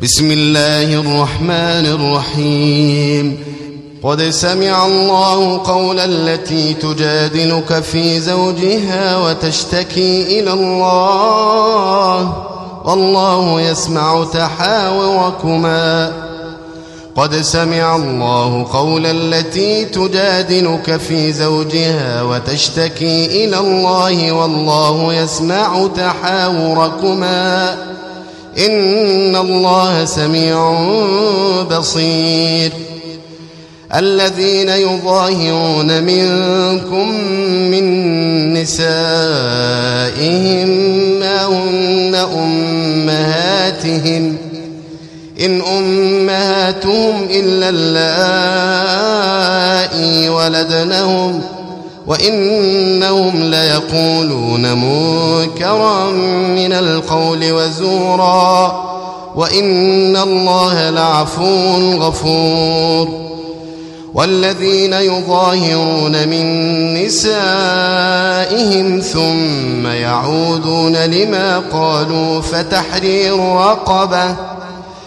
بسم الله الرحمن الرحيم. قد سمع الله قول التي تجادلك في زوجها وتشتكي إلى الله. والله يسمع تحاوركما. قد سمع الله قول التي تجادلك في زوجها وتشتكي إلى الله. والله يسمع تحاوركما. إن الله سميع بصير. الذين يظاهرون منكم من نسائهم ما هن أمهاتهم. إن أمهاتهم إلا اللائي ولدنهم وإنهم ليقولون منكرا من القول وزورا وإن الله لعفو غفور والذين يظاهرون من نسائهم ثم يعودون لما قالوا فتحرير رقبة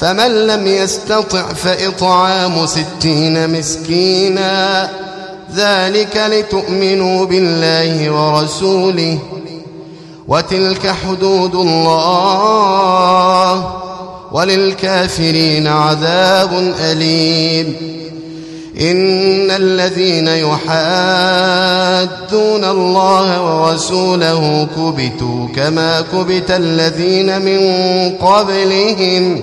فمن لم يستطع فإطعام ستين مسكينا. ذلك لتؤمنوا بالله ورسوله. وتلك حدود الله. وللكافرين عذاب أليم. إن الذين يحادون الله ورسوله كبتوا كما كبت الذين من قبلهم.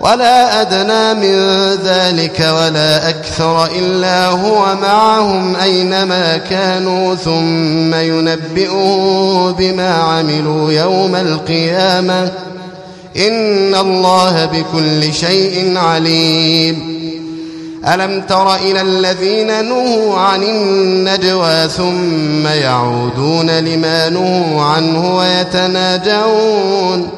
ولا أدنى من ذلك ولا أكثر إلا هو معهم أينما كانوا ثم ينبئوا بما عملوا يوم القيامة. إن الله بكل شيء عليم. ألم تر إلى الذين نهوا عن النجوى ثم يعودون لما نهوا عنه ويتناجون؟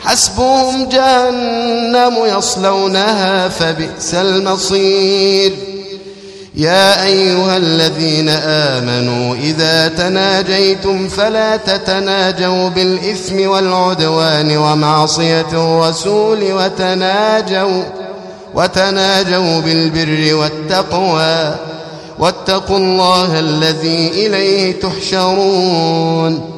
حسبهم جهنم يصلونها فبئس المصير. يا أيها الذين آمنوا إذا تناجيتم فلا تتناجوا بالإثم والعدوان ومعصية الرسول وتناجوا وتناجوا بالبر والتقوى. واتقوا الله الذي إليه تحشرون.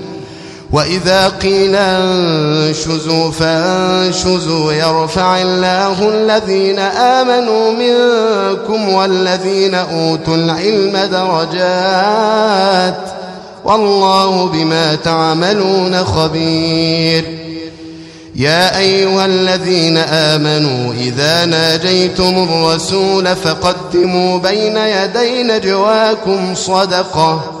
وإذا قيل انشزوا فانشزوا يرفع الله الذين آمنوا منكم والذين أوتوا العلم درجات والله بما تعملون خبير. يا أيها الذين آمنوا إذا ناجيتم الرسول فقدموا بين يدي نجواكم صدقة.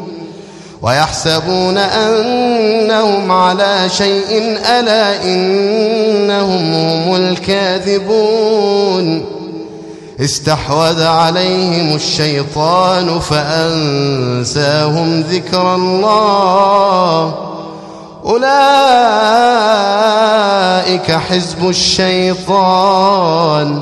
ويحسبون أنهم على شيء ألا إنهم هم الكاذبون. استحوذ عليهم الشيطان فأنساهم ذكر الله. أولئك حزب الشيطان.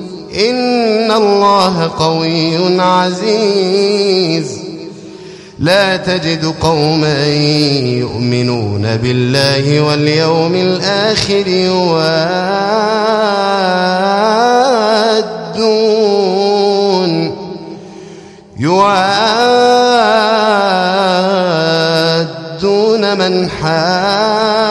إن الله قوي عزيز. لا تجد قوما يؤمنون بالله واليوم الآخر يوادون. يوادون من حاد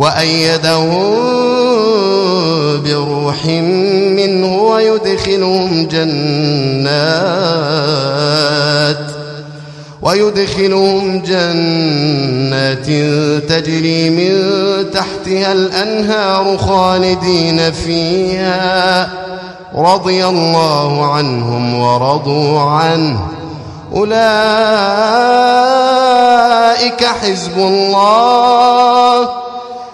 وأيدهم بروح منه ويدخلهم جنات ويدخلهم جنات تجري من تحتها الأنهار خالدين فيها رضي الله عنهم ورضوا عنه. أولئك حزب الله.